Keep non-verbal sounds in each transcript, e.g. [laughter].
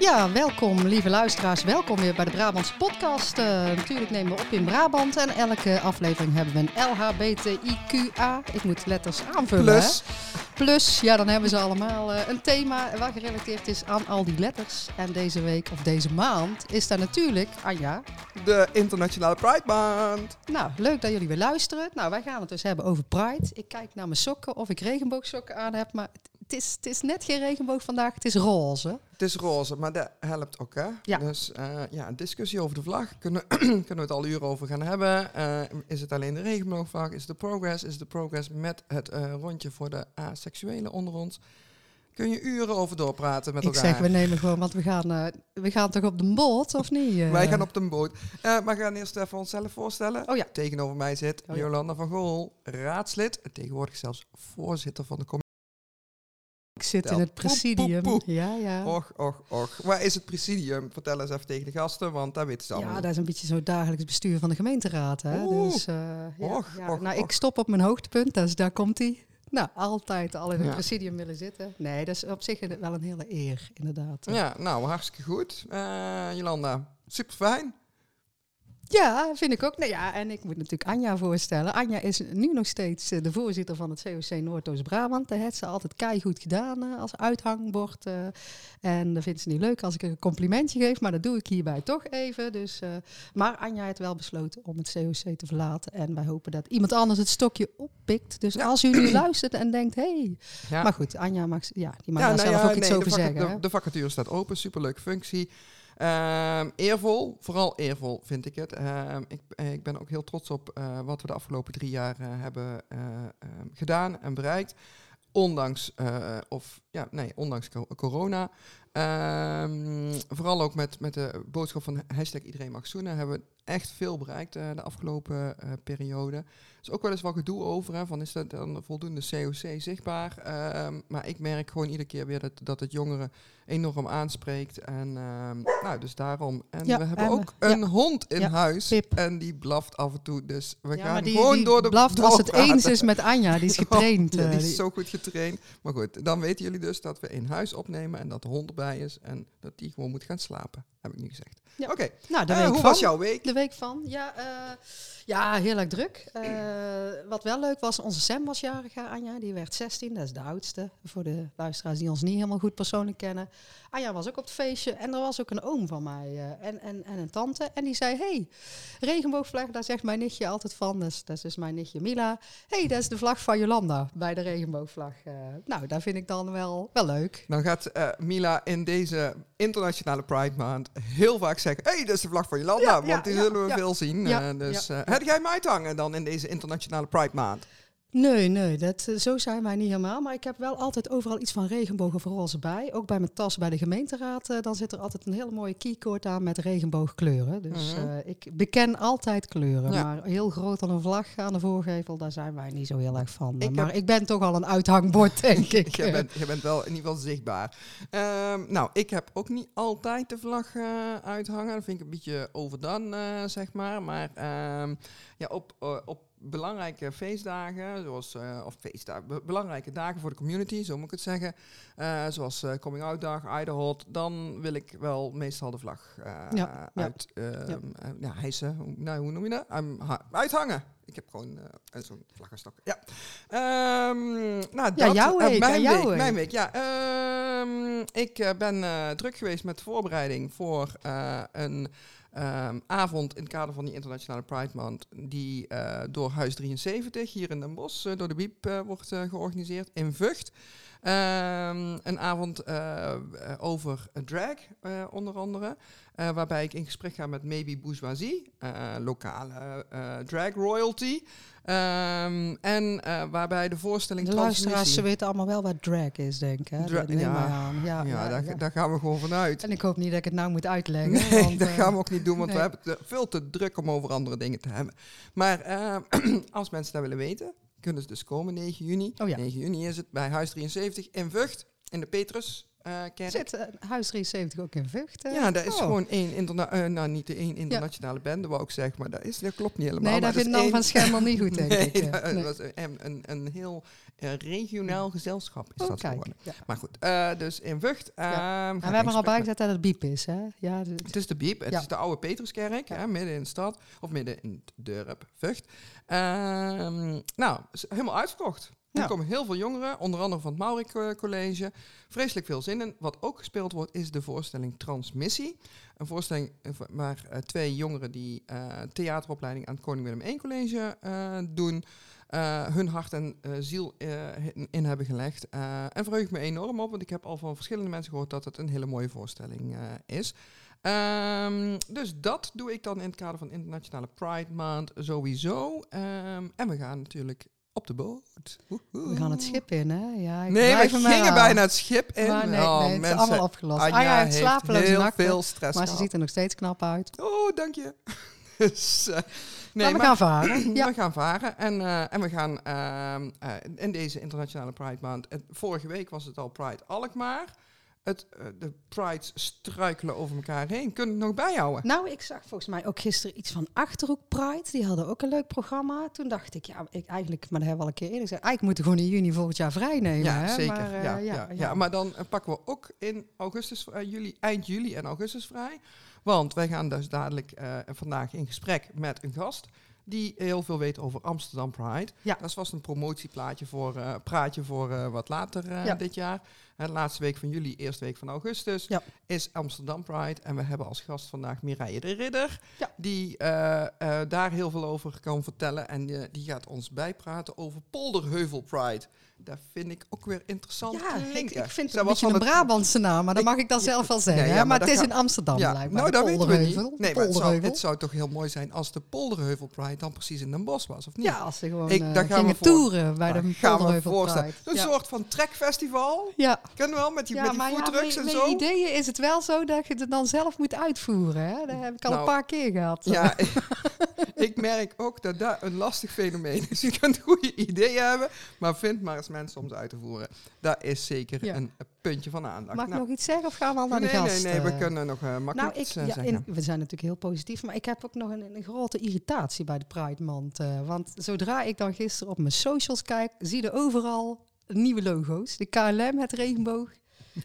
Ja, welkom lieve luisteraars. Welkom weer bij de Brabantse podcast. Uh, natuurlijk nemen we op in Brabant en elke aflevering hebben we een LHBTIQA. Ik moet letters aanvullen. Plus. Hè? Plus, ja, dan hebben ze allemaal uh, een thema waar gerelateerd is aan al die letters. En deze week of deze maand is daar natuurlijk, Anja. De Internationale Pride Maand. Nou, leuk dat jullie weer luisteren. Nou, wij gaan het dus hebben over Pride. Ik kijk naar mijn sokken of ik regenboogsokken aan heb, maar het is, het is net geen regenboog vandaag, het is roze. Het is roze, maar dat helpt ook, hè? Ja. Dus uh, ja, een discussie over de vlag. Kunnen, [clears throat] kunnen we het al uren over gaan hebben. Uh, is het alleen de regenboogvlag? Is de progress? Is de progress met het uh, rondje voor de aseksuelen onder ons? Kun je uren over doorpraten met elkaar? Ik zeg, we nemen gewoon, want we gaan, we gaan toch op de boot, of niet? Wij gaan op de boot. maar we gaan eerst even onszelf voorstellen. Oh ja. Tegenover mij zit Oh ja. Jolanda van Gool, raadslid. En tegenwoordig zelfs voorzitter van de commissie. Ik zit Tel. in het presidium. Poep, poep, poep. Ja, ja. Och, och, och. Waar is het presidium? Vertel eens even tegen de gasten, want daar weten ze allemaal. Ja, dat is een beetje zo dagelijks bestuur van de gemeenteraad. Hè? Oeh. Dus, uh, ja, Och, ja. och, nou, ik stop op mijn hoogtepunt, dus daar komt hij. Nou, altijd al in het Ja. presidium willen zitten. Nee, dat is op zich wel een hele eer, inderdaad. Ja, nou, hartstikke goed. Eh, Jolanda, super fijn. Ja, vind ik ook. Nou ja, en ik moet natuurlijk Anja voorstellen. Anja is nu nog steeds eh, de voorzitter van het COC Noordoost-Brabant. Dat heeft ze altijd keigoed gedaan eh, als uithangbord. eh. en dat vindt ze niet leuk als ik een complimentje geef, maar dat doe ik hierbij toch even. Dus, maar Anja heeft wel besloten om het COC te verlaten. En wij hopen dat iemand anders het stokje oppikt. Dus Ja. als u nu luistert en denkt, hé. Hey. Ja. Maar goed, Anja mag, ja, die mag Ja, daar nou zelf ook iets over zeggen. De, de vacature staat open, superleuke functie. Ehm, eervol, vooral eervol vind ik het. Ehm, ik, eh, ik ben ook heel trots op eh, wat we de afgelopen drie jaar eh, hebben eh, ehm, gedaan en bereikt. Ondanks, of, ja, nee, ondanks co- corona. Ehm, vooral ook met, met de boodschap van hashtag iedereen mag zoenen hebben we echt veel bereikt eh, de afgelopen eh, periode. Er is ook wel eens wat gedoe over, hè, van is dat dan voldoende COC zichtbaar? Ehm, maar ik merk gewoon iedere keer weer dat, dat het jongeren enorm aanspreekt. En ehm, nou, dus daarom. En Ja, we hebben en we- ook een ja. hond in Ja, huis. Pip. En die blaft af en toe. Dus we gaan die, gewoon die door de blaft als het eens is met Anja. Die is [laughs] getraind. Ja, eh, die is die- zo goed getraind. Maar goed, dan weten jullie dus dat we in huis opnemen en dat de hond erbij is en dat die gewoon moet gaan slapen. Heb ik nu gezegd. Ja. Oké, Nou, de eh, week hoe van. was jouw week? De week van, ja, eh, ja heel erg druk. Eh, wat wel leuk was, onze Sam was jarig, Anja. Die werd 16, dat is de oudste. Voor de luisteraars die ons niet helemaal goed persoonlijk kennen. Anja was ook op het feestje en er was ook een oom van mij en, en, en een tante. En die zei, hey, regenboogvlag, daar zegt mijn nichtje altijd van. Dus, dat is dus mijn nichtje Mila. hey, dat is de vlag van Jolanda bij de regenboogvlag. Nou, dat vind ik dan wel, wel leuk. Dan gaat Mila in deze internationale Pride Maand heel vaak zeggen: Hé, hey, dat is de vlag van Jolanda. Ja, ja, want die zullen we veel zien. Eh, dus ja, eh, heb jij hem uithangen dan in deze internationale Pride Maand? Nee, nee, dat, eh, zo zijn wij niet helemaal. Maar ik heb wel altijd overal iets van regenbogen voor roze bij. Ook bij mijn tas bij de gemeenteraad. eh, dan zit er altijd een hele mooie keycord aan met regenboogkleuren. Dus Mhm. eh, ik beken altijd kleuren. Ja. Maar heel groot aan een vlag aan de voorgevel, daar zijn wij niet zo heel erg van. Ik maar heb- ik ben toch al een uithangbord, [laughs] denk ik. je, bent, je bent wel in ieder geval zichtbaar. Ehm, nou, ik heb ook niet altijd de vlag uithangen. Dat vind ik een beetje overdone, eh, zeg maar. Maar ehm, ja, op, op belangrijke feestdagen, zoals, eh, of feestdagen, be- belangrijke dagen voor de community, zo moet ik het zeggen. eh, zoals eh, Coming Out Dag, Idaho, dan wil ik wel meestal de vlag Ja, ja. uit, ehm, eh, ja, hijsen. Hoe- Nou, hoe noem je dat? Ha- uithangen. Ik heb gewoon zo'n vlaggenstok. Ja. Ehm, nou, Ja, dat, jouw week, mijn ja, jouw week, week. Mijn week, ja. Ehm, ik ben druk geweest met voorbereiding voor een ehm, avond in het kader van die Internationale Pride Month, die eh, door Huis 73 hier in Den Bosch, eh, door de Biep, eh, wordt georganiseerd in Vught. Ehm, een avond eh, over drag, eh, onder andere. eh, waarbij ik in gesprek ga met Maybe Bourgeoisie, lokale drag royalty. Ehm, en waarbij de voorstelling De luisteraars, ze weten allemaal wel wat drag is, denk ik. Hè? Dra- ja. Ja, Ja, ja, daar, gaan we gewoon vanuit. En ik hoop niet dat ik het nou moet uitleggen. Nee, want, dat gaan we ook niet doen, want nee. we hebben het veel te druk om over andere dingen te hebben. Maar [clears throat] als mensen dat willen weten, kunnen ze dus komen 9 juni. Oh ja. 9 juni is het bij Huis 73 in Vught, in de Petrus. Eh, kerk. Zit eh, Huis 73 ook in Vught? eh? Ja, dat is Oh. gewoon één interna nou niet de één internationale band, wou ik zeggen, maar dat, is, dat klopt niet helemaal. Nee, dat vindt één- van Schemmel niet goed, [laughs] denk nee, ik. ja. dat Nee. was een, een, een heel eh, regionaal gezelschap is Oh, dat kijk. geworden. Ja. Maar goed, eh, dus in Vught. ehm, En ik we hebben er al gesprek bij met- gezet dat het biep is, hè? Ja, dus- Het is de Biep, het Ja. is de oude Petruskerk, Ja. hè, midden in de stad, of midden in het dorp, Vught. Ehm, nou, helemaal uitverkocht. Er Ja. komen heel veel jongeren, onder andere van het Maurik eh, College. Vreselijk veel zin in. Wat ook gespeeld wordt, is de voorstelling Transmissie. Een voorstelling eh, waar eh, twee jongeren die theateropleiding aan het Koning Willem I College doen, hun hart en ziel in, hebben gelegd. En verheug ik me enorm op, want ik heb al van verschillende mensen gehoord dat het een hele mooie voorstelling is. Ehm, dus dat doe ik dan in het kader van Internationale Pride Maand sowieso. Ehm, en we gaan natuurlijk op de boot. Woehoe. we gaan het schip in, hè? Ja, ik Nee, we gingen aan. bijna het schip in. Maar nee, Oh, nee, het is mensen, allemaal opgelost. Anja Ah, ja, heeft slapeloze heel nachten, veel stress Maar ze ziet er nog steeds knap uit. Oh, dank je. [laughs] dus, eh, nee, maar we gaan varen. [clears throat] Ja. we gaan varen en, eh, en we gaan ehm, eh, in deze internationale Pride Maand. en vorige week was het al Pride Alkmaar. Het, eh, de Prides struikelen over elkaar heen. Kunnen we het nog bijhouden? Nou, ik zag volgens mij ook gisteren iets van Achterhoek Pride. Die hadden ook een leuk programma. Toen dacht ik, ja, ik eigenlijk, maar dat hebben we al een keer eerder gezegd. Eigenlijk moeten we gewoon in juni volgend jaar vrij nemen. Ja, hè? zeker. Maar, eh, ja, ja, ja. maar dan eh, pakken we ook in augustus, eh, juli, eind juli en augustus vrij. Want wij gaan dus dadelijk eh, vandaag in gesprek met een gast die heel veel weet over Amsterdam Pride. Ja. Dat vast een promotieplaatje voor, eh, praatje voor eh, wat later eh, Ja. dit jaar. Laatste week van juli, eerste week van augustus Ja. is Amsterdam Pride. En we hebben als gast vandaag Mireille de Ridder, Ja. die daar heel veel over kan vertellen. En die gaat ons bijpraten over Polderheuvel Pride. Dat vind ik ook weer interessant Ja, ik, klinken. ik vind het Dat een was een het- Brabantse naam, maar dat mag ik dan zelf wel zeggen. Nee, hè? ja, maar, maar het is in Amsterdam Ja, blijkbaar. nou, dat weten we niet. Polderheuvel. Nee, maar het zou, het zou toch heel mooi zijn als de Polderheuvel Pride dan precies in Den Bosch was, of niet? Ja, als ze gewoon Ik- eh, daar gaan we gingen voor. toeren bij de Polderheuvel. Pride. Een ja. soort van trekfestival. Ja, Ken wel, met die, ja met die foodtrucks met, en met zo. ideeën is het wel zo dat je het dan zelf moet uitvoeren. Hè? Dat heb ik al Nou, een paar keer gehad. Ja, ik, [laughs] ik merk ook dat dat een lastig fenomeen is. Je kunt goede ideeën hebben, maar vind maar eens mensen om ze uit te voeren. Dat is zeker Ja. een puntje van aandacht. Mag ik Nou, nog iets zeggen of gaan we al naar nee, de nee, gast? nee, we eh? kunnen nog eh, makkelijk Nou, ik, iets eh, ja, zeggen. we zijn natuurlijk heel positief, maar ik heb ook nog een, een grote irritatie bij de Pride Month. want zodra ik dan gisteren op mijn socials kijk, zie je overal nieuwe logo's. De KLM, het regenboog.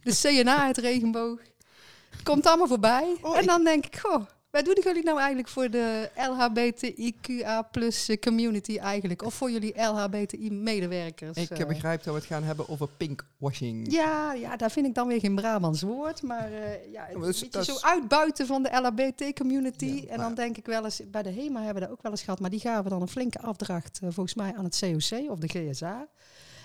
De CNA, het regenboog. Komt allemaal voorbij. Oh, en dan denk ik, goh, wat doen jullie nou eigenlijk voor de LHBTIQA plus community eigenlijk? Of voor jullie LHBTI-medewerkers? ik eh, eh? begrijp dat we het gaan hebben over pinkwashing. Ja, ja, daar vind ik dan weer geen Brabants woord. Maar eh, ja, een dat is- beetje zo uitbuiten van de LHBT-community. Ja, en dan denk ik wel eens, bij de HEMA hebben we dat ook wel eens gehad. Maar die gaven dan een flinke afdracht, eh, volgens mij, aan het COC of de GSA.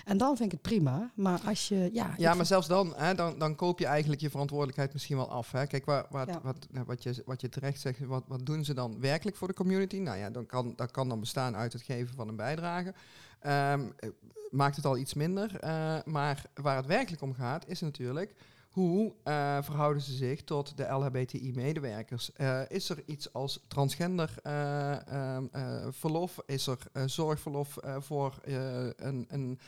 En dan vind ik het prima. Maar als je, ja... Ja, maar zelfs dan, hè, dan, dan koop je eigenlijk je verantwoordelijkheid misschien wel af. Hè. Kijk, wat, wat, Ja. wat, wat, je, wat je terecht zegt, wat, wat doen ze dan werkelijk voor de community? Nou ja, dan kan, dat kan dan bestaan uit het geven van een bijdrage. Ehm, eh, maakt het al iets minder. eh, maar waar het werkelijk om gaat, is natuurlijk... Hoe eh, verhouden ze zich tot de LHBTI-medewerkers? Eh, is er iets als transgender eh, ehm, eh, verlof? Is er zorgverlof voor een, een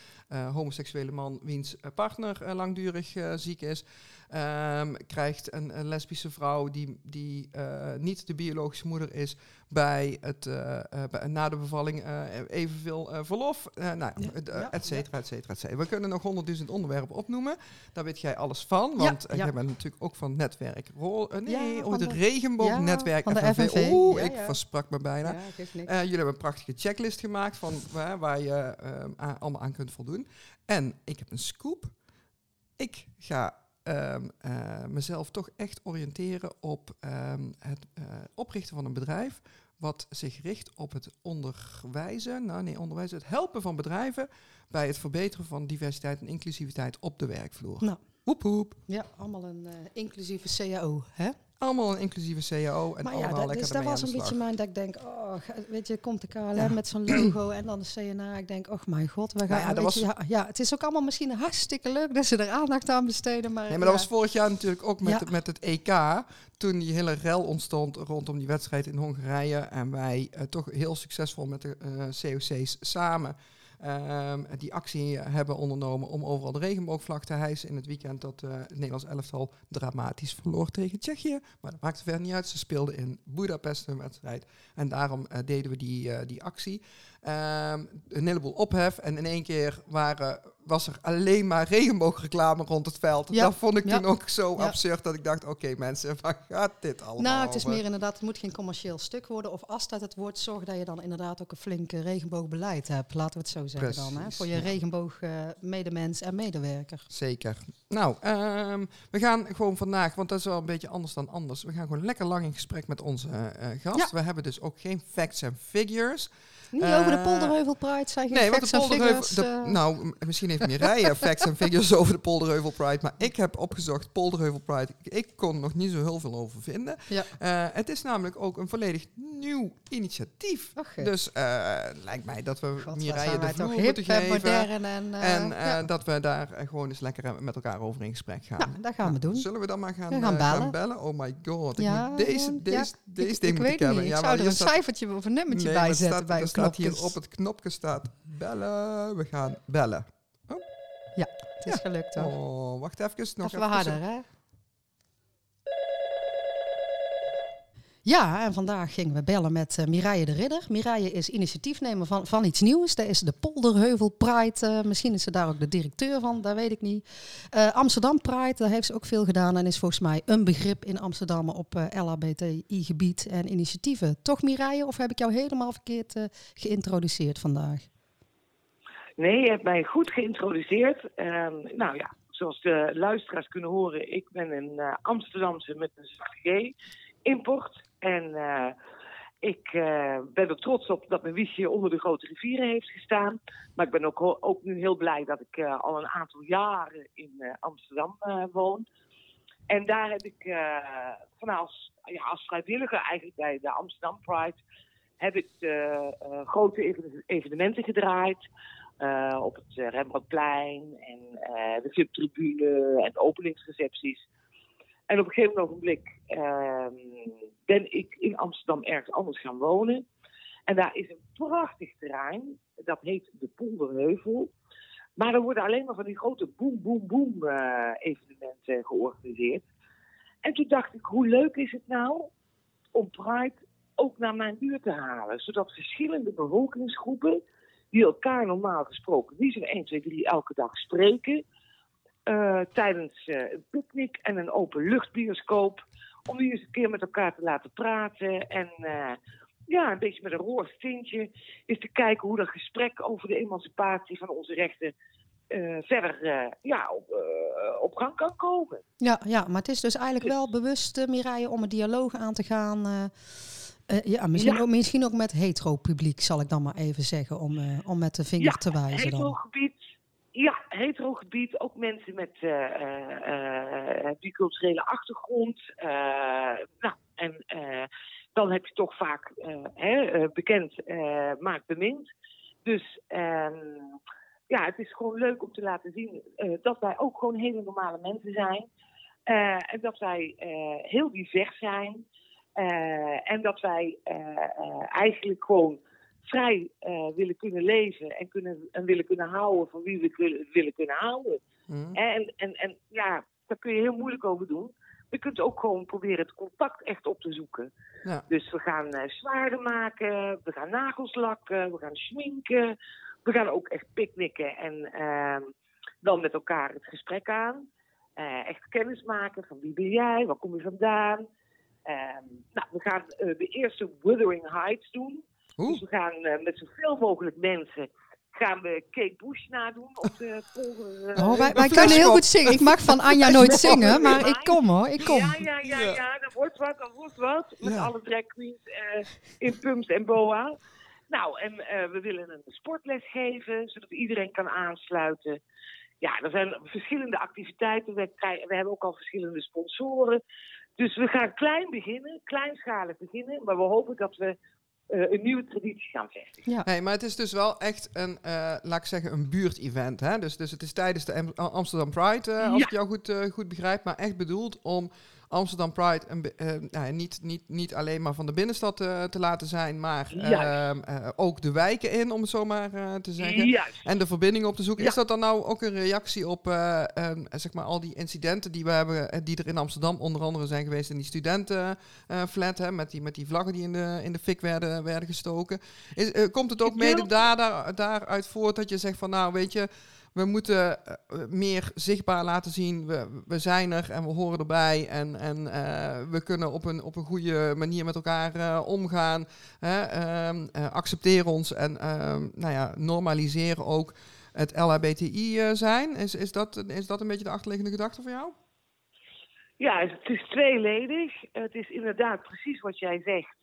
homoseksuele man wiens partner langdurig ziek is? Ehm, krijgt een, een lesbische vrouw die, die niet de biologische moeder is bij het, eh, eh, bij- na de bevalling eh, evenveel verlof? Nou, Ja, et cetera, et cetera, et cetera. We kunnen nog honderdduizend onderwerpen opnoemen. Daar weet jij alles van, want jij bent natuurlijk ook van netwerk. Rol, nee, oh, van de de- regenboognetwerk van de FNV. Oeh, ik versprak me bijna. Jullie hebben een prachtige checklist gemaakt van waar, je allemaal aan kunt voldoen. En ik heb een scoop. Ik ga ehm, eh, mezelf toch echt oriënteren op ehm, het oprichten van een bedrijf wat zich richt op het onderwijzen, nou nee, onderwijzen, het helpen van bedrijven bij het verbeteren van diversiteit en inclusiviteit op de werkvloer. Nou. Hoep hoep. ja, allemaal een eh, inclusieve CAO, hè? Allemaal een inclusieve CAO en maar ja, allemaal dat, lekker dus dat was een beetje mijn dat ik denk, oh, weet je, komt de KLM Ja. met zo'n logo en dan de CNA. Ik denk, oh mijn god, we gaan. Nou ja, dat was- ja, ja, het is ook allemaal misschien hartstikke leuk dat ze er aandacht aan besteden, maar. Nee, maar dat ja. was vorig jaar natuurlijk ook met, Ja. met het EK. Toen die hele rel ontstond rondom die wedstrijd in Hongarije. En wij eh, toch heel succesvol met de eh, COC's samen ehm, die actie hebben ondernomen om overal de regenboogvlag te hijsen in het weekend dat het Nederlands elftal dramatisch verloor tegen Tsjechië. Maar dat maakte verder niet uit. Ze speelden in Budapest een wedstrijd en daarom deden we die, die actie. Um, een heleboel ophef en in één keer waren, was er alleen maar regenboogreclame rond het veld. Ja. Dat vond ik toen ook zo absurd dat ik dacht, oké mensen, waar gaat dit allemaal Nou, het is meer inderdaad, het moet geen commercieel stuk worden. Of als dat het wordt, zorg dat je dan inderdaad ook een flinke regenboogbeleid hebt. Laten we het zo zeggen dan, hè? voor je regenboog uh, medemens en medewerker. Zeker. Nou, um, we gaan gewoon vandaag, want dat is wel een beetje anders dan anders. We gaan gewoon lekker lang in gesprek met onze uh, gast. We hebben dus ook geen facts en figures. Niet over de eh, Polderheuvel Pride, zijn geen nee, facts de Polderheuvel, de, Nou, misschien heeft Mireille facts en figures over de Polderheuvel Pride, maar ik heb opgezocht Polderheuvel Pride. Ik kon nog niet zo heel veel over vinden. Ja. Uh, het is namelijk ook een volledig nieuw initiatief. dus uh, lijkt mij dat we God, Mireille de vloer moeten geven. Modern en, en ja. dat we daar gewoon eens lekker met elkaar over in gesprek gaan. Nou, dat gaan we nou, doen. Zullen we dan maar gaan, gaan, bellen? gaan bellen? Oh my god. Ja, deze, deze, deze ding moet ik hebben. Ik zou er een cijfertje of een nummertje bij zetten bij staat hier op het knopje staat bellen. We gaan bellen. Ja, het is gelukt hoor. Oh, wacht even. Nog even harder hè. Ja, en vandaag gingen we bellen met uh, Mireille de Ridder. Mireille is initiatiefnemer van, van iets nieuws. Dat is de Polderheuvel Pride. Uh, misschien is ze daar ook de directeur van, dat weet ik niet. Uh, Amsterdam Pride, daar heeft ze ook veel gedaan en is volgens mij een begrip in Amsterdam op LHBTI-gebied en initiatieven. Toch Mireille, of heb ik jou helemaal verkeerd geïntroduceerd vandaag? Nee, je hebt mij goed geïntroduceerd. Ehm, nou ja, zoals de luisteraars kunnen horen, ik ben een Amsterdamse met een G import. En uh, ik uh, ben er trots op dat mijn wiesje onder de grote rivieren heeft gestaan. Maar ik ben ook, ook nu heel blij dat ik al een aantal jaren in Amsterdam woon. En daar heb ik van als, ja, als vrijwilliger eigenlijk bij de Amsterdam Pride... heb ik grote evenementen gedraaid. Op het Rembrandtplein en de VIP-tribune en openingsrecepties. En op een gegeven ogenblik uh, ben ik in Amsterdam ergens anders gaan wonen. En daar is een prachtig terrein, dat heet de Polderheuvel. Maar er worden alleen maar van die grote boom, boom, boom evenementen georganiseerd. En toen dacht ik, hoe leuk is het nou om Pride ook naar mijn buurt te halen? Zodat verschillende bevolkingsgroepen, die elkaar normaal gesproken niet zo 1, 2, 3 elke dag spreken uh, tijdens uh, een picknick en een openluchtbioscoop. Om die eens een keer met elkaar te laten praten. En uh, ja, een beetje met een roos tintje. Is te kijken hoe dat gesprek over de emancipatie van onze rechten verder ja, op, op gang kan komen. Ja, ja, maar het is dus eigenlijk wel bewust, Mireille, om een dialoog aan te gaan. Ja, misschien, Ook, misschien ook met hetero-publiek, zal ik dan maar even zeggen, om, om met de vinger te wijzen. Ja, hetero-gebied ja, hetero gebied, ook mensen met uh, biculturele achtergrond. nou, en dan heb je toch vaak hè, bekend maakt bemind. Dus ehm, ja, het is gewoon leuk om te laten zien dat wij ook gewoon hele normale mensen zijn. en dat wij heel divers zijn. En dat wij eigenlijk gewoon vrij willen kunnen leven en, kunnen, en willen kunnen houden van wie we willen, willen kunnen houden. Mm. En, en, en ja, daar kun je heel moeilijk over doen. Je kunt ook gewoon proberen het contact echt op te zoeken. Ja. Dus we gaan uh, zwaarden maken, we gaan nagels lakken, we gaan schminken. We gaan ook echt picknicken en uh, dan met elkaar het gesprek aan. Uh, echt kennis maken van wie ben jij, waar kom je vandaan. Ehm, nou, we gaan de eerste Wuthering Heights doen. Dus we gaan uh, met zoveel mogelijk mensen gaan we Kate Bush nadoen op de [laughs] polder. Uh, oh, wij, wij kunnen heel goed zingen. Ik mag van Anja nooit [laughs] zingen, maar ik kom hoor, ik kom. Ja, ja, ja, ja, ja dat wordt wat, dat wordt wat. Met alle drag queens uh, in pumps en boa. Nou, en we willen een sportles geven, zodat iedereen kan aansluiten. Ja, er zijn verschillende activiteiten. We, we hebben ook al verschillende sponsoren. Dus we gaan klein beginnen, kleinschalig beginnen. Maar we hopen dat we eh, een nieuwe traditie gaan vestigen. Ja. Hey, maar het is dus wel echt een, eh, laat ik zeggen, een buurtevent. Hè? Dus, dus het is tijdens de Am- Amsterdam Pride, eh, als Ja. ik jou goed, eh, goed begrijp. Maar echt bedoeld om Amsterdam Pride een, eh, ja, niet, niet, niet alleen maar van de binnenstad eh, te laten zijn, maar ehm, eh, ook de wijken in, om het zo maar te zeggen. Juist. En de verbinding op te zoeken. Ja. Is dat dan nou ook een reactie op eh, ehm, zeg maar al die incidenten die we hebben, die er in Amsterdam onder andere zijn geweest in die studentenflat, hè, met, die, met die vlaggen die in de, in de fik werden, werden gestoken. Is, komt het ook mede daar, daar, daaruit voort dat je zegt van nou weet je, we moeten eh, meer zichtbaar laten zien, we, we zijn er en we horen erbij en, en eh, we kunnen op een, op een goede manier met elkaar eh, omgaan. Ehm, eh, accepteer ons en ehm, nou ja, normaliseren ook het LHBTI eh, zijn. Is, is, dat, is dat een beetje de achterliggende gedachte voor jou? Ja, het is tweeledig. Het is inderdaad precies wat jij zegt.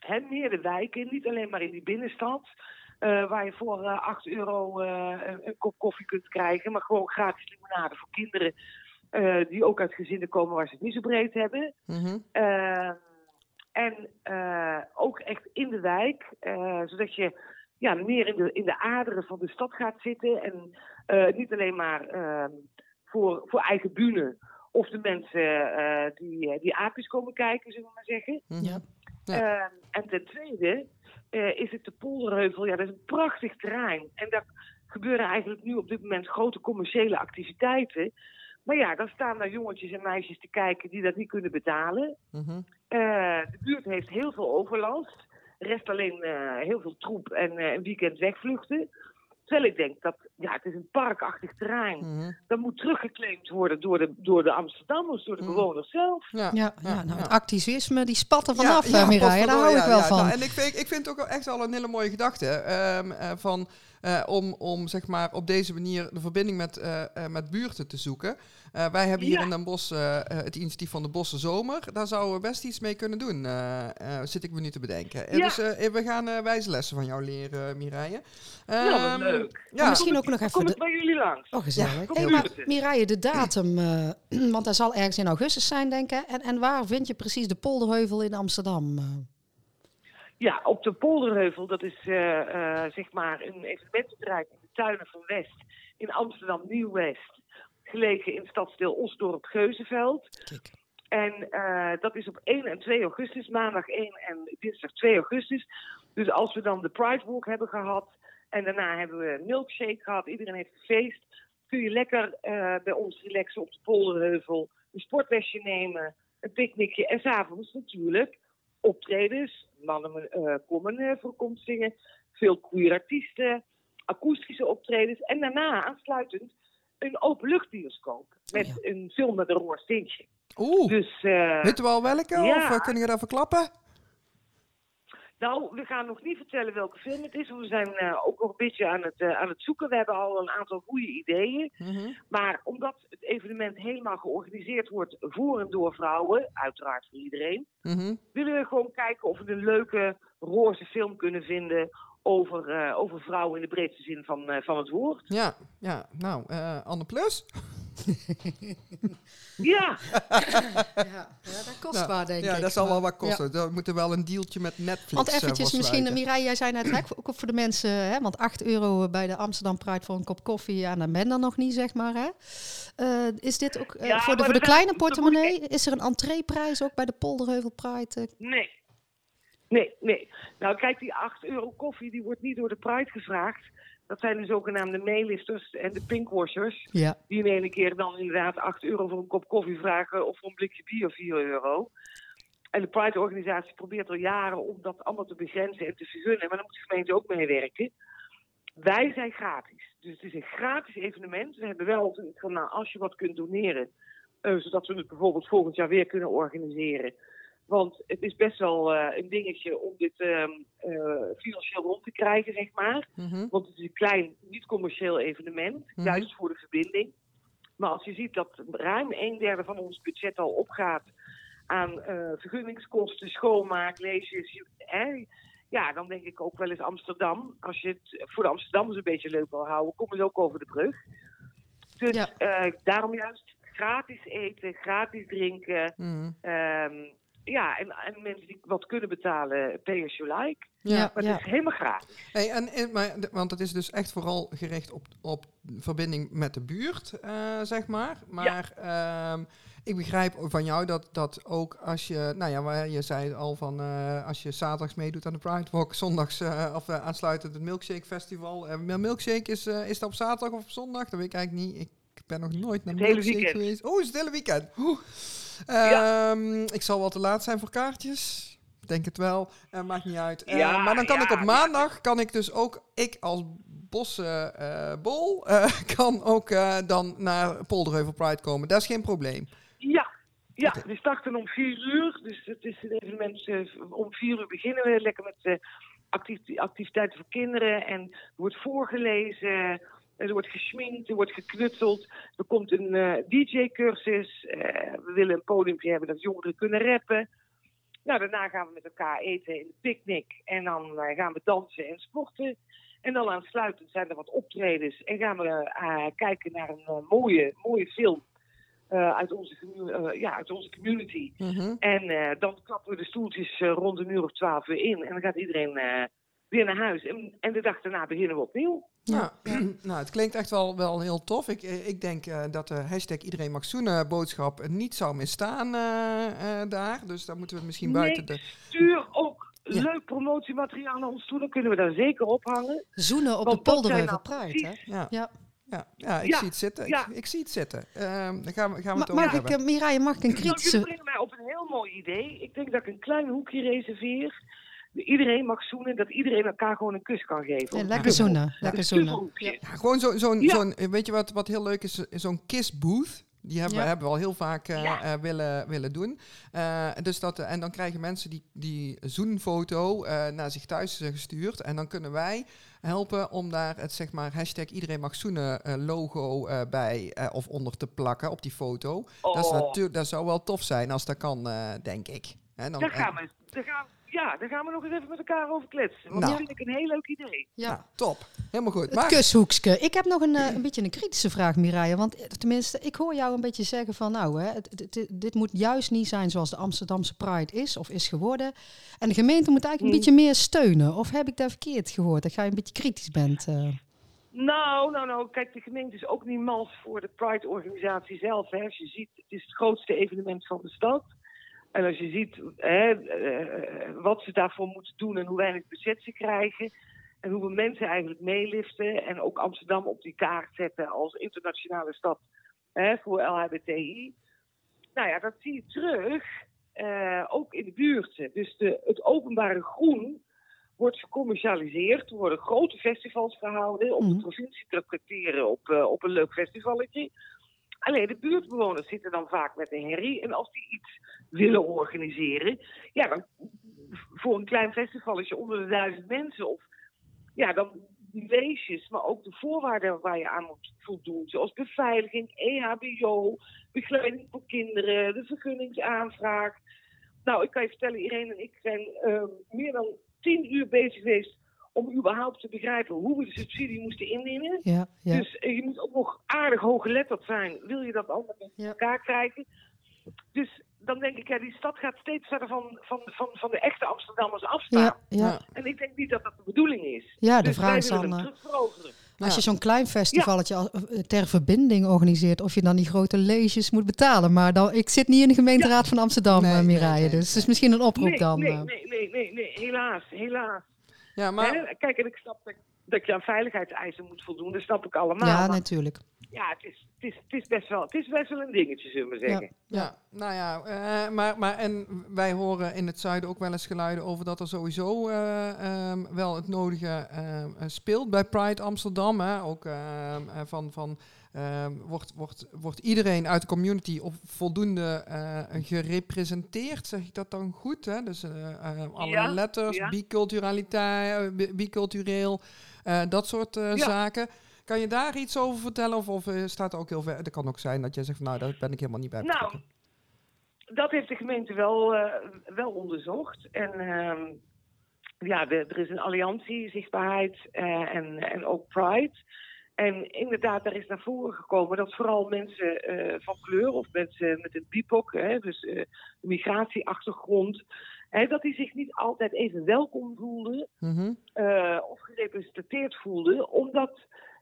Hè, meer de wijken, niet alleen maar in die binnenstad. Eh, waar je voor eh 8 euro eh, een, kop koffie kunt krijgen. Maar gewoon gratis limonade voor kinderen. eh, die ook uit gezinnen komen waar ze het niet zo breed hebben. Mhm. En eh, ook echt in de wijk, eh, zodat je ja, meer in de, in de aderen van de stad gaat zitten. En eh, niet alleen maar ehm, voor, voor eigen bühne of de mensen eh, die, eh, die aapjes komen kijken, zullen we maar zeggen. Mhm. Ja. Ja. Ehm, en ten tweede eh, is het de Polderheuvel. Ja, dat is een prachtig terrein. En daar gebeuren eigenlijk nu op dit moment grote commerciële activiteiten. Maar ja, dan staan daar jongetjes en meisjes te kijken die dat niet kunnen betalen. Mhm. Eh, de buurt heeft heel veel overlast. Rest alleen eh, heel veel troep en een weekend wegvluchten. Terwijl ik denk dat ja, het is een parkachtig terrein. Mhm. Dat moet teruggeclaimd worden door de, door de Amsterdammers, door de Mm. bewoners zelf. Ja. Ja, ja, nou, ja. het activisme die spat er vanaf, Ja, ja, Mireille. pas Daar hou ik wel ja. van. Nou, en ik vind, ik vind het ook echt al een hele mooie gedachte. ehm, eh, van, eh, om, om zeg maar op deze manier de verbinding met, eh, eh, met buurten te zoeken. Eh, wij hebben hier Ja. in Den Bosch het initiatief van de Bosse Zomer. Daar zouden we best iets mee kunnen doen, eh, eh, zit ik me nu te bedenken. Ja. Dus eh, we gaan eh, wijze lessen van jou leren, Mireille. Ja, wat Ehm, leuk. Ja, Misschien ook Kom nog ik- even Kom ik bij jullie langs. Oh, gezellig. Kom Hey, maar. Mireille, de datum, eh, [clears throat] want dat zal ergens in augustus zijn, denk ik. En, en waar vind je precies de Polderheuvel in Amsterdam? Ja, op de Polderheuvel, dat is eh, eh, zeg maar een evenemententerrein in de tuinen van West in Amsterdam Nieuw-West. Gelegen in het stadsdeel Osdorp Geuzenveld. Kijk. En eh, dat is op 1 en 2 augustus, maandag 1 en dinsdag 2 augustus. Dus als we dan de Pride Walk hebben gehad en daarna hebben we een milkshake gehad, iedereen heeft gefeest, kun je lekker bij ons relaxen op de Polderheuvel, een sportwestje nemen, een picknickje en s'avonds natuurlijk optredens. Mannen eh komen eh, voor komt zingen, veel queer artiesten, akoestische optredens en daarna aansluitend een openluchtbioscoop met Ja. een film met een tintje. Oeh, Dus weten we al welke? ja. Of eh, kun je dat verklappen? Nou, we gaan nog niet vertellen welke film het is. We zijn eh, ook nog een beetje aan het, eh, aan het zoeken. We hebben al een aantal goede ideeën. Mhm. Maar omdat het evenement helemaal georganiseerd wordt voor en door vrouwen, uiteraard voor iedereen, Mhm. willen we gewoon kijken of we een leuke roze film kunnen vinden over, eh, over vrouwen in de breedste zin van, eh, van het woord. Ja, ja, nou, eh Anne Plus. [laughs] Ja, Ja, dat kost Nou, waar, denk ik. ja, dat zal wel wat kosten. Dan moet er wel een dealtje met Netflix Want eventjes misschien. Mireille, jij zei net, hè, ook voor de mensen, hè, want 8 euro bij de Amsterdam Pride voor een kop koffie, ja, dan ben je er nog niet, zeg maar. Hè. Eh, is dit ook Ja, voor de, voor de kleine moet portemonnee? Is er een entreeprijs ook bij de Polderheuvel Pride? nee. Nee, nee. Nou, kijk, die 8 euro koffie die wordt niet door de Pride gevraagd. Dat zijn de zogenaamde mailisters en de pinkwashers. Ja. Die in ene keer dan inderdaad 8 euro voor een kop koffie vragen of voor een blikje bier 4 euro. En de Pride-organisatie probeert al jaren om dat allemaal te begrenzen en te vergunnen. Maar dan moet de gemeente ook meewerken. Wij zijn gratis. Dus het is een gratis evenement. We hebben wel zoiets van, nou, als je wat kunt doneren, eh, zodat we het bijvoorbeeld volgend jaar weer kunnen organiseren. Want het is best wel eh, een dingetje om dit ehm, eh, financieel rond te krijgen, zeg maar. Mhm. Want het is een klein, niet-commercieel evenement, Mhm. juist voor de verbinding. Maar als je ziet dat ruim een derde van ons budget al opgaat aan eh, vergunningskosten, schoonmaak, leesjes, hè, ja, dan denk ik ook wel eens Amsterdam. Als je het voor de Amsterdammers een beetje leuk wil houden, kom eens ook over de brug. Dus Ja. daarom juist gratis eten, gratis drinken. Ehm, ja, en, en mensen die wat kunnen betalen, pay as you like. Ja, Maar ja. het is helemaal gratis. Hey, en, en- maar, want het is dus echt vooral gericht op, op verbinding met de buurt, eh, zeg maar. Maar ehm, ik begrijp van jou dat, dat ook als je, nou ja, waar je zei al van eh, als je zaterdags meedoet aan de Pride Walk, zondags eh, of aansluitend het Milkshake Festival. Milkshake is, eh, is dat op zaterdag of op zondag? Dat weet ik eigenlijk niet. Ik ben nog nooit naar Het hele Milkshake weekend. geweest. Oh, is het hele weekend. Oeh. Ja. Ehm, Ik zal wel te laat zijn voor kaartjes. Ik Denk het wel. Eh, maakt niet uit. Eh, Ja, maar dan kan ja, ik op maandag, kan ik dus ook, ik als bossenbol, eh [laughs] kan ook dan naar Polderheuvel Pride komen. Dat is geen probleem. Ja, ja we starten om vier uur. Dus het is een evenement. om vier uur beginnen we lekker met activi- activiteiten voor kinderen. En er wordt voorgelezen, er wordt geschminkt, er wordt geknutseld. Er komt een eh, DJ-cursus. eh, we willen een podiumpje hebben dat jongeren kunnen rappen. Nou, daarna gaan we met elkaar eten in de picknick. En dan eh, gaan we dansen en sporten. En dan aansluitend zijn er wat optredens. En gaan we kijken naar een mooie, mooie film. uit, onze, ja, uit onze community. Mhm. En dan klappen we de stoeltjes rond een uur of twaalf weer in. En dan gaat iedereen weer naar huis. En, en de dag daarna beginnen we opnieuw. Ja, [clears throat] nou, het klinkt echt wel, wel heel tof. Ik, eh, ik denk eh, dat de hashtag iedereen mag zoenen boodschap niet zou misstaan eh, eh, daar. Dus daar moeten we misschien buiten de... stuur ook Ja. leuk promotiemateriaal naar ons toe. Dan kunnen we daar zeker ophangen. Zoenen op Want de Polderheuvel nou Pride, hè? Ja, Ja. ja, ja ik Ja, zie het zitten. ja. Ik, ik zie het zitten. Ehm dan gaan we, gaan we Ma- het over mag ik, hebben. eh, Mireille, mag ik een Nou, jullie kritische... brengen mij op een heel mooi idee. Ik denk dat ik een klein hoekje reserveer. Iedereen mag zoenen, dat iedereen elkaar gewoon een kus kan geven. Ja, lekker zoenen, lekker zoenen. Ja, gewoon zo- zo'n, Ja. zo'n, weet je wat, wat heel leuk is? Zo'n kiss booth. Die hebben, Ja. hebben we al heel vaak eh, Ja. eh, willen, willen doen. Eh, dus dat, en dan krijgen mensen die, die zoenfoto eh, naar zich thuis gestuurd. En dan kunnen wij helpen om daar het zeg maar hashtag iedereen mag zoenen eh, logo eh, bij eh, of onder te plakken op die foto. Dat, is Oh. dat zou wel tof zijn als dat kan, eh, denk ik. Hè, dan, Daar gaan we, daar gaan, ja, daar gaan we nog eens even met elkaar over kletsen. Want Nou. dat vind ik een heel leuk idee. Ja. Nou, top. Helemaal goed. Het kushoekske. Ik heb nog een, eh, een beetje een kritische vraag, Mireille. Want eh, tenminste, ik hoor jou een beetje zeggen van... nou, hè, dit moet juist niet zijn zoals de Amsterdamse Pride is of is geworden. En de gemeente moet eigenlijk een Hmm. beetje meer steunen. Of heb ik daar verkeerd gehoord? Dat jij een beetje kritisch bent. eh. Nou, nou, nou, kijk, de gemeente is ook niet mals voor de Pride-organisatie zelf. Hè. Als je ziet, het is het grootste evenement van de stad. En als je ziet hè, eh, wat ze daarvoor moeten doen en hoe weinig budget ze krijgen. En hoeveel mensen eigenlijk meeliften. En ook Amsterdam op die kaart zetten als internationale stad hè, voor LHBTI. Nou ja, dat zie je terug, eh, ook in de buurten. Dus de, het openbare groen wordt gecommercialiseerd. Er worden grote festivals gehouden om Mhm. de provincie te op, eh, op een leuk festivalletje. Alleen de buurtbewoners zitten dan vaak met een herrie. En als die iets willen organiseren, ja, dan voor een klein festivalletje onder de duizend mensen. Of ja, dan die weesjes, maar ook de voorwaarden waar je aan moet voldoen. Zoals beveiliging, EHBO, begeleiding voor kinderen, de vergunningsaanvraag. Nou, ik kan je vertellen, Irene en ik zijn eh, meer dan tien uur bezig geweest om überhaupt te begrijpen hoe we de subsidie moesten indienen. Ja, ja. Dus eh, je moet ook nog aardig hooggeletterd zijn. Wil je dat allemaal met Ja. elkaar krijgen? Dus dan denk ik, ja, die stad gaat steeds verder van, van, van, van de echte Amsterdammers afstaan. ja, ja. Ja. En ik denk niet dat dat de bedoeling is. Ja, de dus vraag is dan, eh. Als je zo'n klein festivalletje als- eh, ter verbinding organiseert, of je dan die grote leges moet betalen. Maar dan, ik zit niet in de gemeenteraad van Amsterdam, Nee, eh, nee, Mireille. nee. Dus het is misschien een oproep nee, dan. nee, eh. nee, nee, nee, nee, helaas, helaas. ja, maar? Kijk, en ik snap dat, dat je aan veiligheidseisen moet voldoen. Dat snap ik allemaal. ja, maar natuurlijk. Ja, het is, het, is, het, is best wel, het is best wel een dingetje, zullen we zeggen. Ja, nou ja, eh, maar, maar en wij horen in het zuiden ook wel eens geluiden over dat er sowieso eh, ehm, wel het nodige ehm, eh, speelt bij Pride Amsterdam. Hè? Ook ehm, eh, van, van wordt, wordt, wordt iedereen uit de community op voldoende gerepresenteerd, zeg ik dat dan goed? Hè? Dus alle Ja, letters, ja. biculturaliteit, bi- bicultureel, dat soort Ja. zaken. Kan je daar iets over vertellen? Of, of eh, staat er ook heel ver? Het kan ook zijn dat je zegt, van, nou, daar ben ik helemaal niet bij Nou, dat heeft de gemeente wel, eh, wel onderzocht. En ehm, ja, de- er is een alliantie, zichtbaarheid eh, en, en ook Pride. En inderdaad, daar is naar voren gekomen dat vooral mensen van kleur of mensen met een BIPOC, hè, dus migratieachtergrond, hè, dat die zich niet altijd even welkom voelden Mhm. of gerepresenteerd voelden, omdat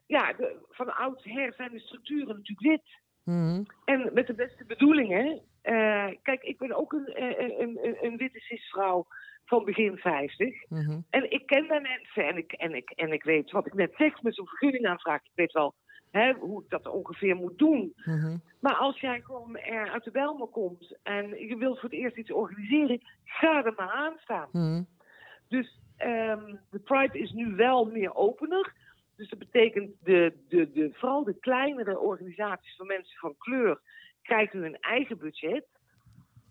ja, de, van oudsher zijn de structuren natuurlijk wit. Mhm. En met de beste bedoelingen. Uh, kijk, ik ben ook een, een, een, een witte cisvrouw van begin 50. Mhm. En ik ken de mensen en ik, en, ik, en ik weet wat ik net zeg met zo'n vergunningaanvraag. Ik weet wel hè, hoe ik dat ongeveer moet doen. Mhm. Maar als jij gewoon er uit de Belmer komt en je wilt voor het eerst iets organiseren, ga er maar aan staan. Dus um, de Pride is nu wel meer opener. Dus dat betekent de, de, de, vooral de kleinere organisaties van mensen van kleur krijgen hun eigen budget.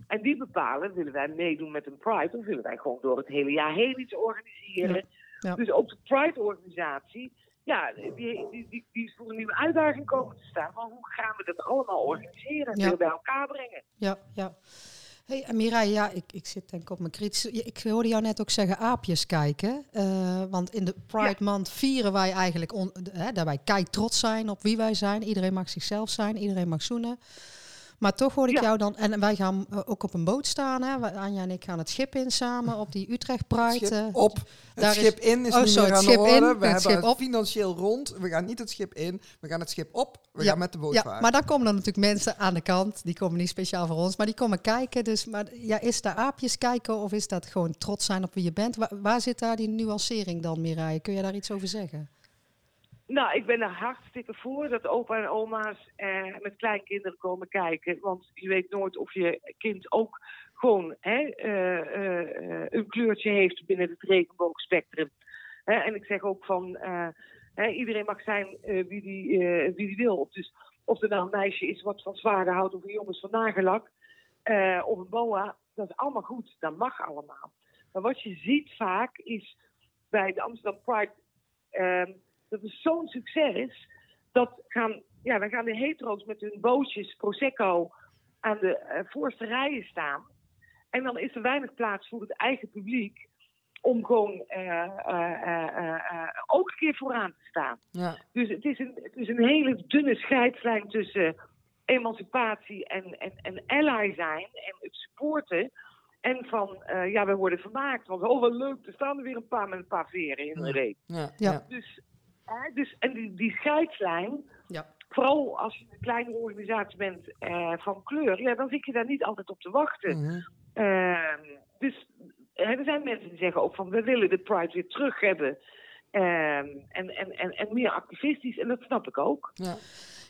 En die bepalen, willen wij meedoen met een Pride of willen wij gewoon door het hele jaar heen iets organiseren. Ja. Ja. Dus ook de Pride-organisatie, ja, die, die, die, die, is voor een nieuwe uitdaging komen te staan. Van hoe gaan we dat allemaal organiseren en Ja. weer bij elkaar brengen? Ja, ja. Hey, Mireille, ja, ik, ik zit denk ik op mijn kritisch. Ik hoorde jou net ook zeggen aapjes kijken. Eh, want in de Pride Month vieren wij eigenlijk on, hè, dat wij trots zijn op wie wij zijn. Iedereen mag zichzelf zijn, iedereen mag zoenen. Maar toch hoorde ik Ja. jou dan, en wij gaan eh, ook op een boot staan. Hè. Anja en ik gaan het schip in samen op die Utrecht Pride. Schip op. Het daar is- schip in is Oh, niet sorry, meer aan het de schip in, orde. We het hebben schip het op. financieel rond. We gaan niet het schip in. We gaan het schip op. We Ja, gaan met de boot Ja, varen. maar dan komen er natuurlijk mensen aan de kant. Die komen niet speciaal voor ons, maar die komen kijken. Dus maar, ja, is daar aapjes kijken of is dat gewoon trots zijn op wie je bent? Waar, waar zit daar die nuancering dan, Mireille? Kun je daar iets over zeggen? Nou, ik ben er hartstikke voor dat opa en oma's eh, met kleinkinderen komen kijken. Want je weet nooit of je kind ook gewoon hè, eh, eh, een kleurtje heeft binnen het regenboogspectrum. Hè, en ik zeg ook van, eh, hè, iedereen mag zijn wie die, wie die wil. Dus of er nou een meisje is wat van zwaarden houdt of een jongen is van nagelak of een boa, dat is allemaal goed. Dat mag allemaal. Maar wat je ziet vaak is bij de Amsterdam Pride... dat het zo'n succes is, dat gaan, ja, dan gaan de hetero's met hun bootjes Prosecco aan de eh, voorste rijen staan. En dan is er weinig plaats voor het eigen publiek om gewoon eh, eh, eh, eh, eh, ook een keer vooraan te staan. Ja. Dus het is een, het is een hele dunne scheidslijn tussen emancipatie en, en, en ally zijn en het supporten. En van, eh, ja, we worden vermaakt. Want, oh, wat leuk, er staan er weer een paar met een paar veren in de reet. Ja. Ja. Ja. Dus, hè, dus en die, die scheidslijn, Ja. vooral als je een kleine organisatie bent eh, van kleur, ja, dan zit je daar niet altijd op te wachten. Mhm. Ehm, dus hè, er zijn mensen die zeggen ook van we willen de Pride weer terug hebben. Ehm, en, en, en, en meer activistisch, en dat snap ik ook. Ja.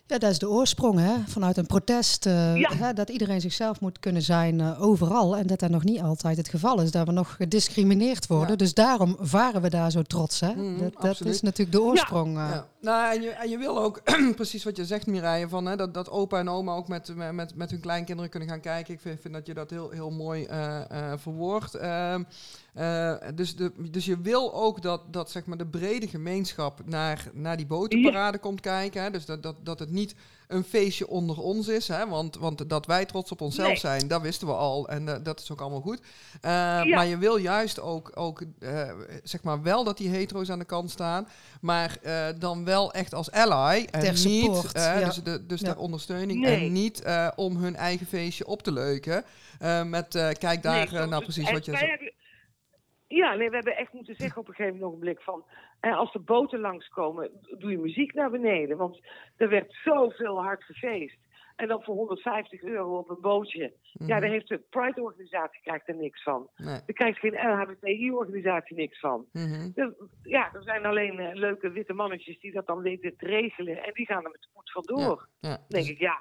Ja, dat is de oorsprong, hè? Vanuit een protest. eh, Ja. hè, dat iedereen zichzelf moet kunnen zijn eh, overal. En dat dat nog niet altijd het geval is. Dat we nog gediscrimineerd worden. Ja. Dus daarom varen we daar zo trots, hè? Mhm, dat, is natuurlijk de oorsprong. eh. Ja. Nou, en je, en je wil ook, [clears throat] precies wat je zegt, Mireille, van, hè, dat, dat opa en oma ook met, met- met, hun kleinkinderen kunnen gaan kijken. Ik vind, vind dat je dat heel, heel mooi eh verwoordt. Ehm, eh, dus, de, dus je wil ook dat, dat zeg maar, de brede gemeenschap naar, naar die botenparade komt kijken. Hè? Dus dat, dat, dat het niet een feestje onder ons is. Hè? Want, want dat wij trots op onszelf Nee. zijn, dat wisten we al. En eh, dat is ook allemaal goed. Eh, Maar je wil juist ook, ook eh, zeg maar wel dat die hetero's aan de kant staan. Maar eh, dan wel echt als ally. En Ter niet, support, ja. dus, de, dus Ja. ter ondersteuning. Nee. En niet eh, om hun eigen feestje op te leuken. Eh, met eh, kijk daar Nee, nou precies wat je Ja, nee, we hebben echt moeten zeggen op een gegeven ogenblik van... eh, als de boten langskomen, doe je muziek naar beneden. Want er werd zoveel hard gefeest. En dan voor 150 euro op een bootje. Ja, Mhm. daar heeft de Pride-organisatie krijgt er niks van. Nee. Daar krijgt geen LHBTI-organisatie niks van. Mhm. Dus, ja, er zijn alleen eh, leuke witte mannetjes die dat dan weten te regelen. En die gaan er met spoed vandoor. Ja. Dan denk ik, ja.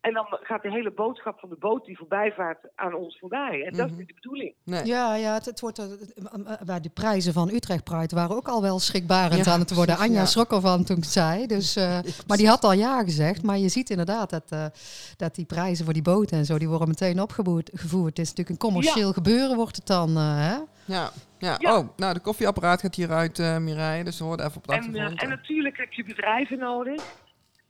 En dan gaat de hele boodschap van de boot die voorbij vaart aan ons voorbij. En dat is Mhm. niet de bedoeling. Nee. Ja, ja het, het wordt, eh, eh, eh, bij de prijzen van Utrecht Pride waren ook al wel schrikbarend Ja, aan het worden. precies, Anja ja. schrok ervan toen ik het zei. Dus, eh, [laughs] maar die had al ja gezegd. Maar je ziet inderdaad dat, eh, dat die prijzen voor die boten en zo, die worden meteen opgevoerd. gevoerd. Het is natuurlijk een commercieel gebeuren, wordt het dan. hè? Ja. Ja. Ja. Oh, nou, de koffieapparaat gaat hieruit, eh Mireille. Dus we hoorden even op de En, en natuurlijk heb je bedrijven nodig.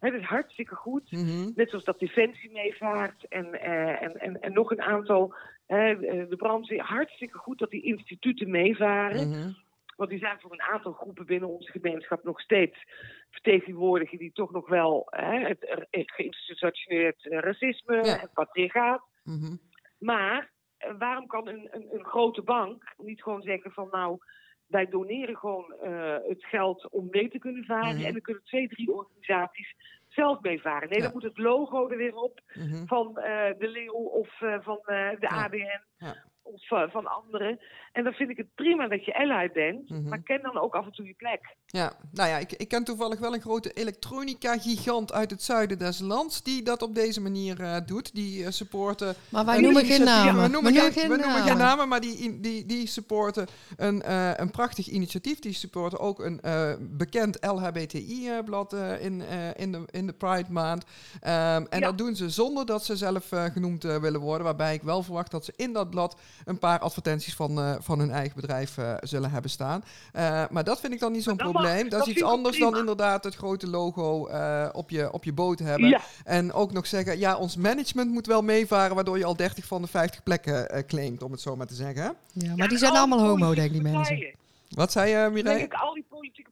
Dat is hartstikke goed. Mhm. Net zoals dat Defensie meevaart en, eh, en, en, en nog een aantal. eh, de brandweer. Hartstikke goed dat die instituten meevaren. Mhm. Want die zijn voor een aantal groepen binnen onze gemeenschap nog steeds vertegenwoordigen die toch nog wel hè, het, het geïnstitutioneerd racisme, Ja. het patriarchaat. Mhm. Maar eh, waarom kan een, een, een grote bank niet gewoon zeggen van nou, wij doneren gewoon eh, het geld om mee te kunnen varen Mhm. en dan kunnen twee, drie organisaties zelf meevaren. Nee, Ja. dan moet het logo er weer op Mhm. van eh, de Leeuw of eh, van de. ABN Ja. Of eh, van anderen. En dan vind ik het prima dat je ally bent, Mhm. maar ken dan ook af en toe je plek. Ja, nou ja, ik, ik ken toevallig wel een grote elektronica-gigant uit het zuiden des lands die dat op deze manier eh, doet. Die eh, supporten Maar wij noemen geen namen. Ja, we noemen, geen, geen we noemen geen namen. maar die, die, die supporten een, eh, een prachtig initiatief. Die supporten ook een eh, bekend LHBTI-blad in, eh, in, de, in de Pride maand. Ehm, en Ja. dat doen ze zonder dat ze zelf eh, genoemd willen worden. Waarbij ik wel verwacht dat ze in dat blad een paar advertenties van, eh, van hun eigen bedrijf eh, zullen hebben staan. Eh, maar dat vind ik dan niet zo'n probleem. mag, dat, dat is iets anders prima. dan inderdaad het grote logo eh, op, je, op je boot hebben. Ja, En ook nog zeggen, ja, ons management moet wel meevaren, waardoor je al 30 van de 50 plekken eh, claimt, om het zo maar te zeggen. Ja, maar Ja, die zijn al allemaal homo, denk ik, die mensen. Wat zei je, denk Mireille? ik, al die politieke,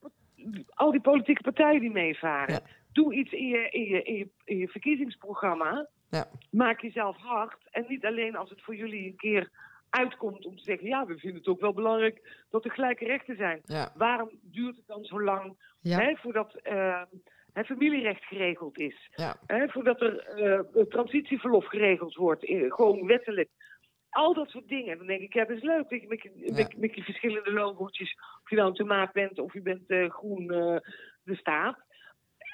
al die politieke partijen die meevaren. Ja. Doe iets in je, in, je, in, je, in je verkiezingsprogramma. Ja. Maak jezelf hard. En niet alleen als het voor jullie een keer uitkomt om te zeggen... ja, we vinden het ook wel belangrijk dat er gelijke rechten zijn. Ja, Waarom duurt het dan zo lang Ja. hè, voordat het familierecht geregeld is? ja, Hè, voordat er eh, transitieverlof geregeld wordt, eh, gewoon wettelijk. Al dat soort dingen. Dan denk ik, ja, dat is leuk. Met, je, met, met verschillende logootjes, of je nou een tomaat bent of je bent eh, groen de staat.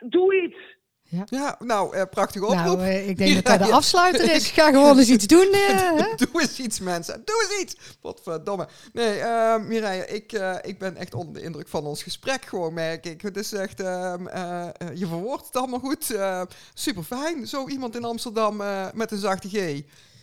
Doe iets. Ja nou, eh, prachtige oproep. Nou, eh, ik denk [laughs] dat dat de Ja. afsluiter is. [laughs] Ga gewoon eens iets doen. eh, [laughs] hè? Doe eens iets, mensen. Doe eens iets. Wat verdomme. Nee, Mireille, ik, eh, ik ben echt onder de indruk van ons gesprek, gewoon merk ik. Het is echt, ehm, eh, eh, je verwoordt het allemaal goed. super fijn. Zo iemand in Amsterdam eh, met een zachte G,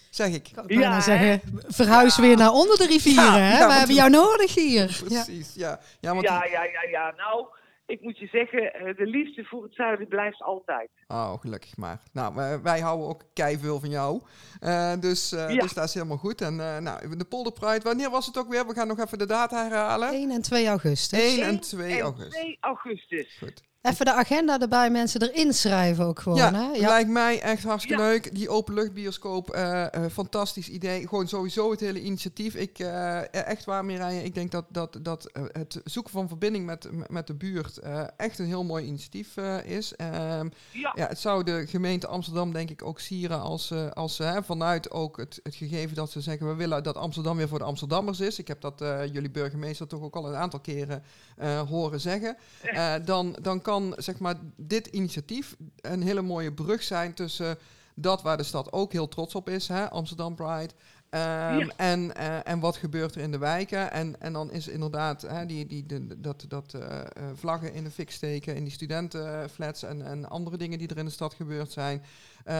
zeg ik. Ik Ja, zeggen, verhuis weer naar onder de rivieren. Ja, hè? ja, We hebben jou nodig hier. Ja. Precies, ja. Ja, want Ja, ja, ja, ja. Nou, ik moet je zeggen, eh, de liefde voor het zuiden blijft altijd. Oh, gelukkig maar. Nou, wij, wij houden ook keiveel van jou. Eh, dus, eh, Ja. dus dat is helemaal goed. En eh, nou, de Polder Pride, wanneer was het ook weer? We gaan nog even de data herhalen. 1 en 2 augustus. 1 en1 2 augustus. 2 augustus. Goed. Even de agenda erbij, mensen erin schrijven ook gewoon. Ja, hè? Ja. lijkt mij echt hartstikke Ja. leuk. Die openluchtbioscoop, eh eh fantastisch idee. Gewoon sowieso het hele initiatief. Ik, eh, echt waar, Mireille, ik denk dat, dat, dat het zoeken van verbinding met, met de buurt eh, echt een heel mooi initiatief eh, is. Ehm, Ja, Ja, het zou de gemeente Amsterdam denk ik ook sieren als, eh, als ze hè, vanuit ook het, het gegeven dat ze zeggen we willen dat Amsterdam weer voor de Amsterdammers is. Ik heb dat eh, jullie burgemeester toch ook al een aantal keren eh, horen zeggen. Eh, dan, dan kan zeg maar dit initiatief een hele mooie brug zijn tussen dat waar de stad ook heel trots op is, hè, Amsterdam Pride. Ehm, Ja. en, eh, en wat gebeurt er in de wijken? En, en dan is inderdaad hè, die, die, de, dat, dat eh, eh, vlaggen in de fik steken in die studentenflats en, en andere dingen die er in de stad gebeurd zijn.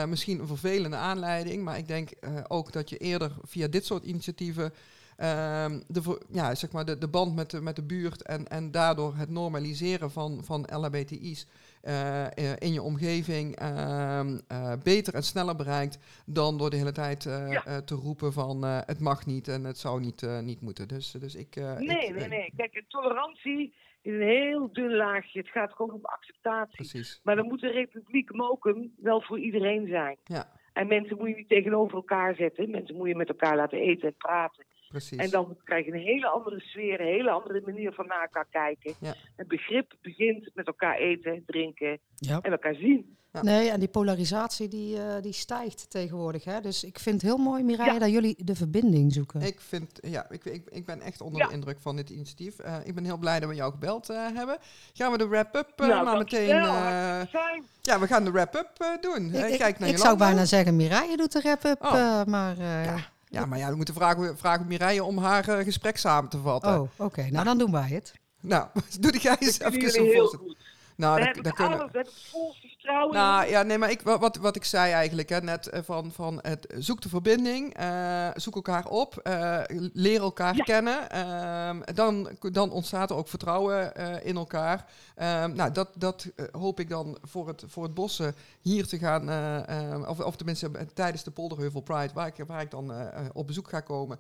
Misschien een vervelende aanleiding, maar ik denk ook dat je eerder via dit soort initiatieven ehm, de, ja, zeg maar de, de band met de, met de buurt en, en daardoor het normaliseren van, van LHBTI's eh, eh, in je omgeving ehm, eh, beter en sneller bereikt dan door de hele tijd Ja. te roepen van het mag niet en het zou niet, niet moeten. Dus, dus ik... nee, ik, nee, nee. Kijk, tolerantie is een heel dun laagje. Het gaat gewoon om acceptatie. Precies. Maar dan moet de Republiek Mokum wel voor iedereen zijn. Ja, En mensen moet je niet tegenover elkaar zetten. Mensen moet je met elkaar laten eten en praten. Precies. En dan krijg je een hele andere sfeer, een hele andere manier van naar elkaar kijken. Ja. En begrip begint met elkaar eten, drinken Ja. en elkaar zien. Ja. Nee, en die polarisatie die, eh, die stijgt tegenwoordig. Hè? Dus ik vind het heel mooi, Mireille, Ja. dat jullie de verbinding zoeken. Ik, vind, ja, ik, ik, ik ben echt onder Ja. de indruk van dit initiatief. Eh, ik ben heel blij dat we jou gebeld eh, hebben. Gaan we de wrap-up eh, nou, maar meteen... eh, ja, we gaan de wrap-up eh, doen. ik ik, kijk naar ik zou bijna zeggen, Mireille doet de wrap-up. Oh. eh, maar, eh, Ja. Ja, maar ja, we moeten vragen, vragen Mireille om haar eh, gesprek samen te vatten. Oh, oké. Nou, dan doen wij het. Nou, [laughs] doe die jij eens Dat even goed. Nou, dat, kunnen... we hebben het volste vertrouwen. Nou ja, nee, maar ik, wat, wat ik zei eigenlijk hè, net eh, van, van het zoek de verbinding, eh, zoek elkaar op, eh, leer elkaar Ja. kennen. ehm, dan, dan ontstaat er ook vertrouwen in elkaar. Ehm, nou, dat, dat hoop ik dan voor het, voor het bossen hier te gaan, eh, ehm, of, of tenminste tijdens de Polderheuvel Pride, waar ik, waar ik dan op bezoek ga komen,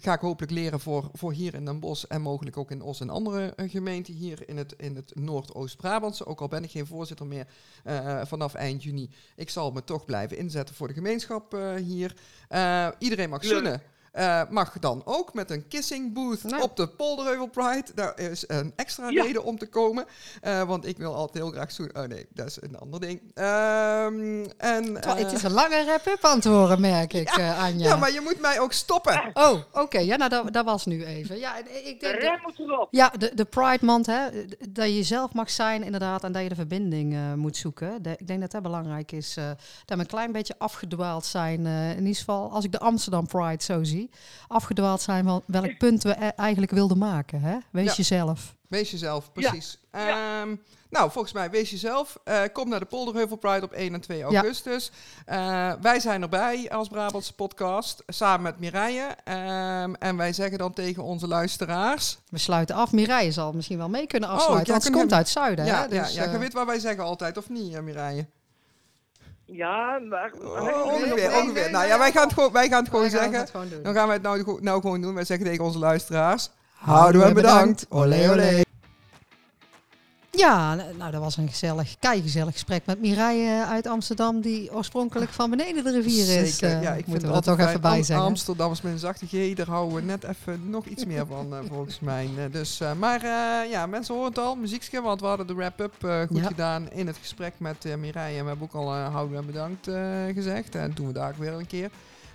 ga ik hopelijk leren voor, voor hier in Den Bosch en mogelijk ook in Os en andere gemeenten hier in het, in het Noordoost-Brabantse. Ook al ben ik geen voorzitter meer eh, vanaf eind juni. Ik zal me toch blijven inzetten voor de gemeenschap eh, hier. Eh, iedereen mag Leuk. zoenen. Eh, mag dan ook met een kissing booth Nou. op de Polderheuvel Pride. Daar is een extra Ja. reden om te komen. eh, want ik wil altijd heel graag zoenen. Oh nee, dat is een ander ding. Ehm, en, Terwijl eh, het is een lange rap-up aan het horen, merk [laughs] ik, Anja. ja, maar je moet mij ook stoppen. Oh, oké. Ja, nou, dat, dat was nu even. Ja, ik De denk... rem moet erop. Ja, de, de Pride Month, hè, dat je jezelf mag zijn inderdaad en dat je de verbinding eh, moet zoeken. De- ik denk dat dat belangrijk is. eh, dat we een klein beetje afgedwaald zijn, eh, in ieder geval als ik de Amsterdam Pride zo zie. Afgedwaald zijn van welk punt we e- eigenlijk wilden maken. Hè? Wees Ja. jezelf. Wees jezelf, Ja. precies. Ehm, nou, volgens mij, wees jezelf. Eh, kom naar de Polderheuvel Pride op 1 en 2 augustus. Eh, wij zijn erbij als Brabantse podcast, samen met Mireille. Ehm, en wij zeggen dan tegen onze luisteraars... We sluiten af. Mireille zal misschien wel mee kunnen ja, afsluiten, want ze komt uit het zuiden. ja, hè? ja, Dus, ja, je eh, weet wat wij zeggen altijd, of niet, Mireille? Ja, maar... Oh, ongeveer, ongeveer. nou ja, wij gaan het gewoon, wij gaan het gewoon wij gaan zeggen. het gewoon doen. Dan gaan wij het nou, nou gewoon doen. Wij zeggen tegen onze luisteraars... Houden we bedankt. Olé, olé. Ja, nou dat was een gezellig, keigezellig gesprek met Mireille uit Amsterdam, die oorspronkelijk van beneden de rivier is. Zeker, eh, ja, ik moeten het we er toch even bij zeggen. Amsterdam is met een zachte G, daar houden we net even nog iets meer van, eh, volgens mij. Eh, dus, eh, maar eh, ja, mensen horen het al, muziekje, want we hadden de wrap-up eh, goed Ja. gedaan in het gesprek met eh Mireille. En we hebben ook al eh, houden en bedankt eh, gezegd. En doen we daar ook weer een keer.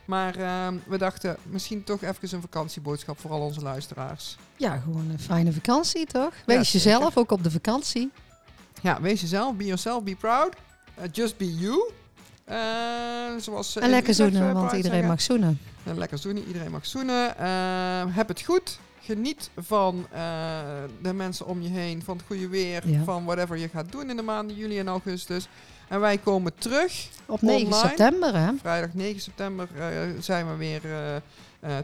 Maar eh, we dachten, misschien toch even een vakantieboodschap voor al onze luisteraars. Ja, gewoon een fijne vakantie, toch? Wees jezelf, ook op de vakantie. Ja, wees jezelf, be yourself, be proud. Eh, just be you. Eh, zoals ze En lekker zoenen, eh, want iedereen zeggen. mag zoenen. En lekker zoenen, iedereen mag zoenen. Eh, heb het goed. Geniet van eh, de mensen om je heen, van het goede weer, Ja. van whatever je gaat doen in de maanden juli en augustus. En wij komen terug. Op 9 Online. september, hè? Vrijdag 9 september eh, zijn we weer eh, eh,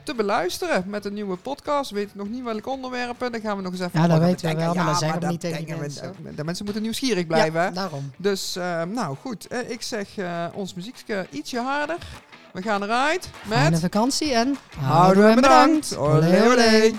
te beluisteren met een nieuwe podcast. We weten nog niet welke onderwerpen. Dan gaan we nog eens even Ja, dat weten we wel, maar dat zeggen we niet tegen we- mensen. de, de mensen moeten nieuwsgierig blijven. Ja, daarom. Dus, nou goed. Ik zeg ons muziekje ietsje harder. We gaan eruit met... Fijne vakantie en Houden we bedankt. Olé, olé.